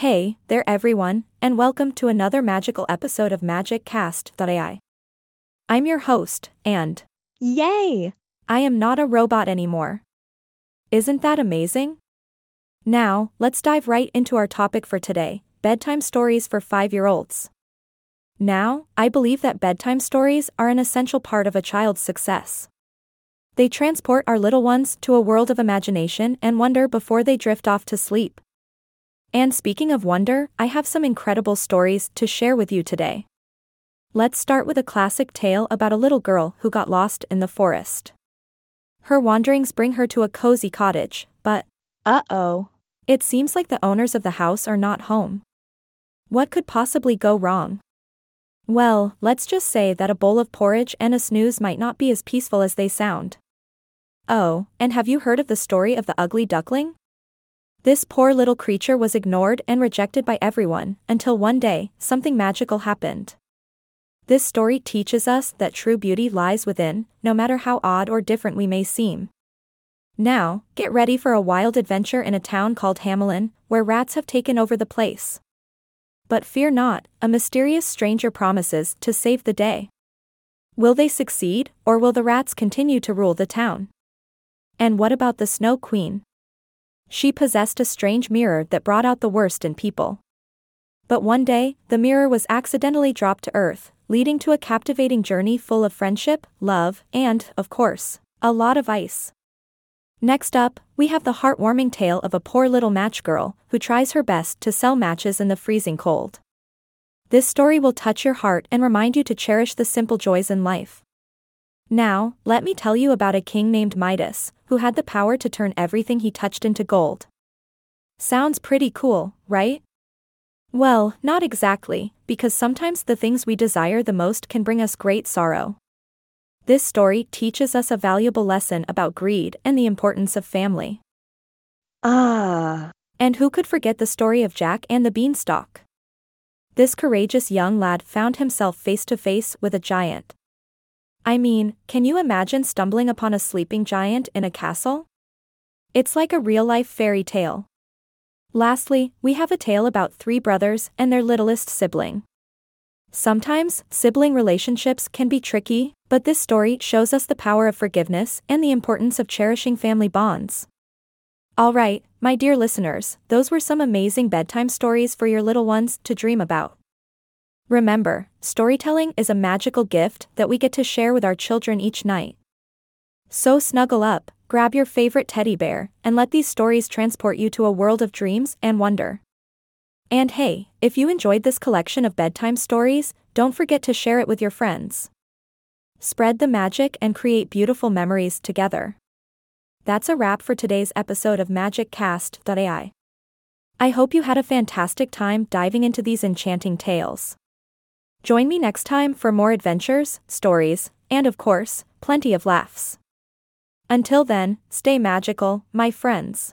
Hey there, everyone, and welcome to another magical episode of MagicCast.ai. I'm your host, and Yay! I am not a robot anymore. Isn't that amazing? Now, let's dive right into our topic for today bedtime stories for five year olds. Now, I believe that bedtime stories are an essential part of a child's success. They transport our little ones to a world of imagination and wonder before they drift off to sleep. And speaking of wonder, I have some incredible stories to share with you today. Let's start with a classic tale about a little girl who got lost in the forest. Her wanderings bring her to a cozy cottage, but, Uh oh. it seems like the owners of the house are not home. What could possibly go wrong? Well, let's just say that a bowl of porridge and a snooze might not be as peaceful as they sound. Oh, and have you heard of the story of the ugly duckling? This poor little creature was ignored and rejected by everyone, until one day, something magical happened. This story teaches us that true beauty lies within, no matter how odd or different we may seem. Now, get ready for a wild adventure in a town called Hamelin, where rats have taken over the place. But fear not, a mysterious stranger promises to save the day. Will they succeed, or will the rats continue to rule the town? And what about the Snow Queen? She possessed a strange mirror that brought out the worst in people. But one day, the mirror was accidentally dropped to Earth, leading to a captivating journey full of friendship, love, and, of course, a lot of ice. Next up, we have the heartwarming tale of a poor little match girl who tries her best to sell matches in the freezing cold. This story will touch your heart and remind you to cherish the simple joys in life. Now, let me tell you about a king named Midas, who had the power to turn everything he touched into gold. Sounds pretty cool, right? Well, not exactly, because sometimes the things we desire the most can bring us great sorrow. This story teaches us a valuable lesson about greed and the importance of family. Ah. And who could forget the story of Jack and the Beanstalk? This courageous young lad found himself face to face with a giant. I mean, can you imagine stumbling upon a sleeping giant in a castle? It's like a real life fairy tale. Lastly, we have a tale about three brothers and their littlest sibling. Sometimes, sibling relationships can be tricky, but this story shows us the power of forgiveness and the importance of cherishing family bonds. Alright, my dear listeners, those were some amazing bedtime stories for your little ones to dream about. Remember, storytelling is a magical gift that we get to share with our children each night. So snuggle up, grab your favorite teddy bear, and let these stories transport you to a world of dreams and wonder. And hey, if you enjoyed this collection of bedtime stories, don't forget to share it with your friends. Spread the magic and create beautiful memories together. That's a wrap for today's episode of MagicCast.ai. I hope you had a fantastic time diving into these enchanting tales. Join me next time for more adventures, stories, and of course, plenty of laughs. Until then, stay magical, my friends.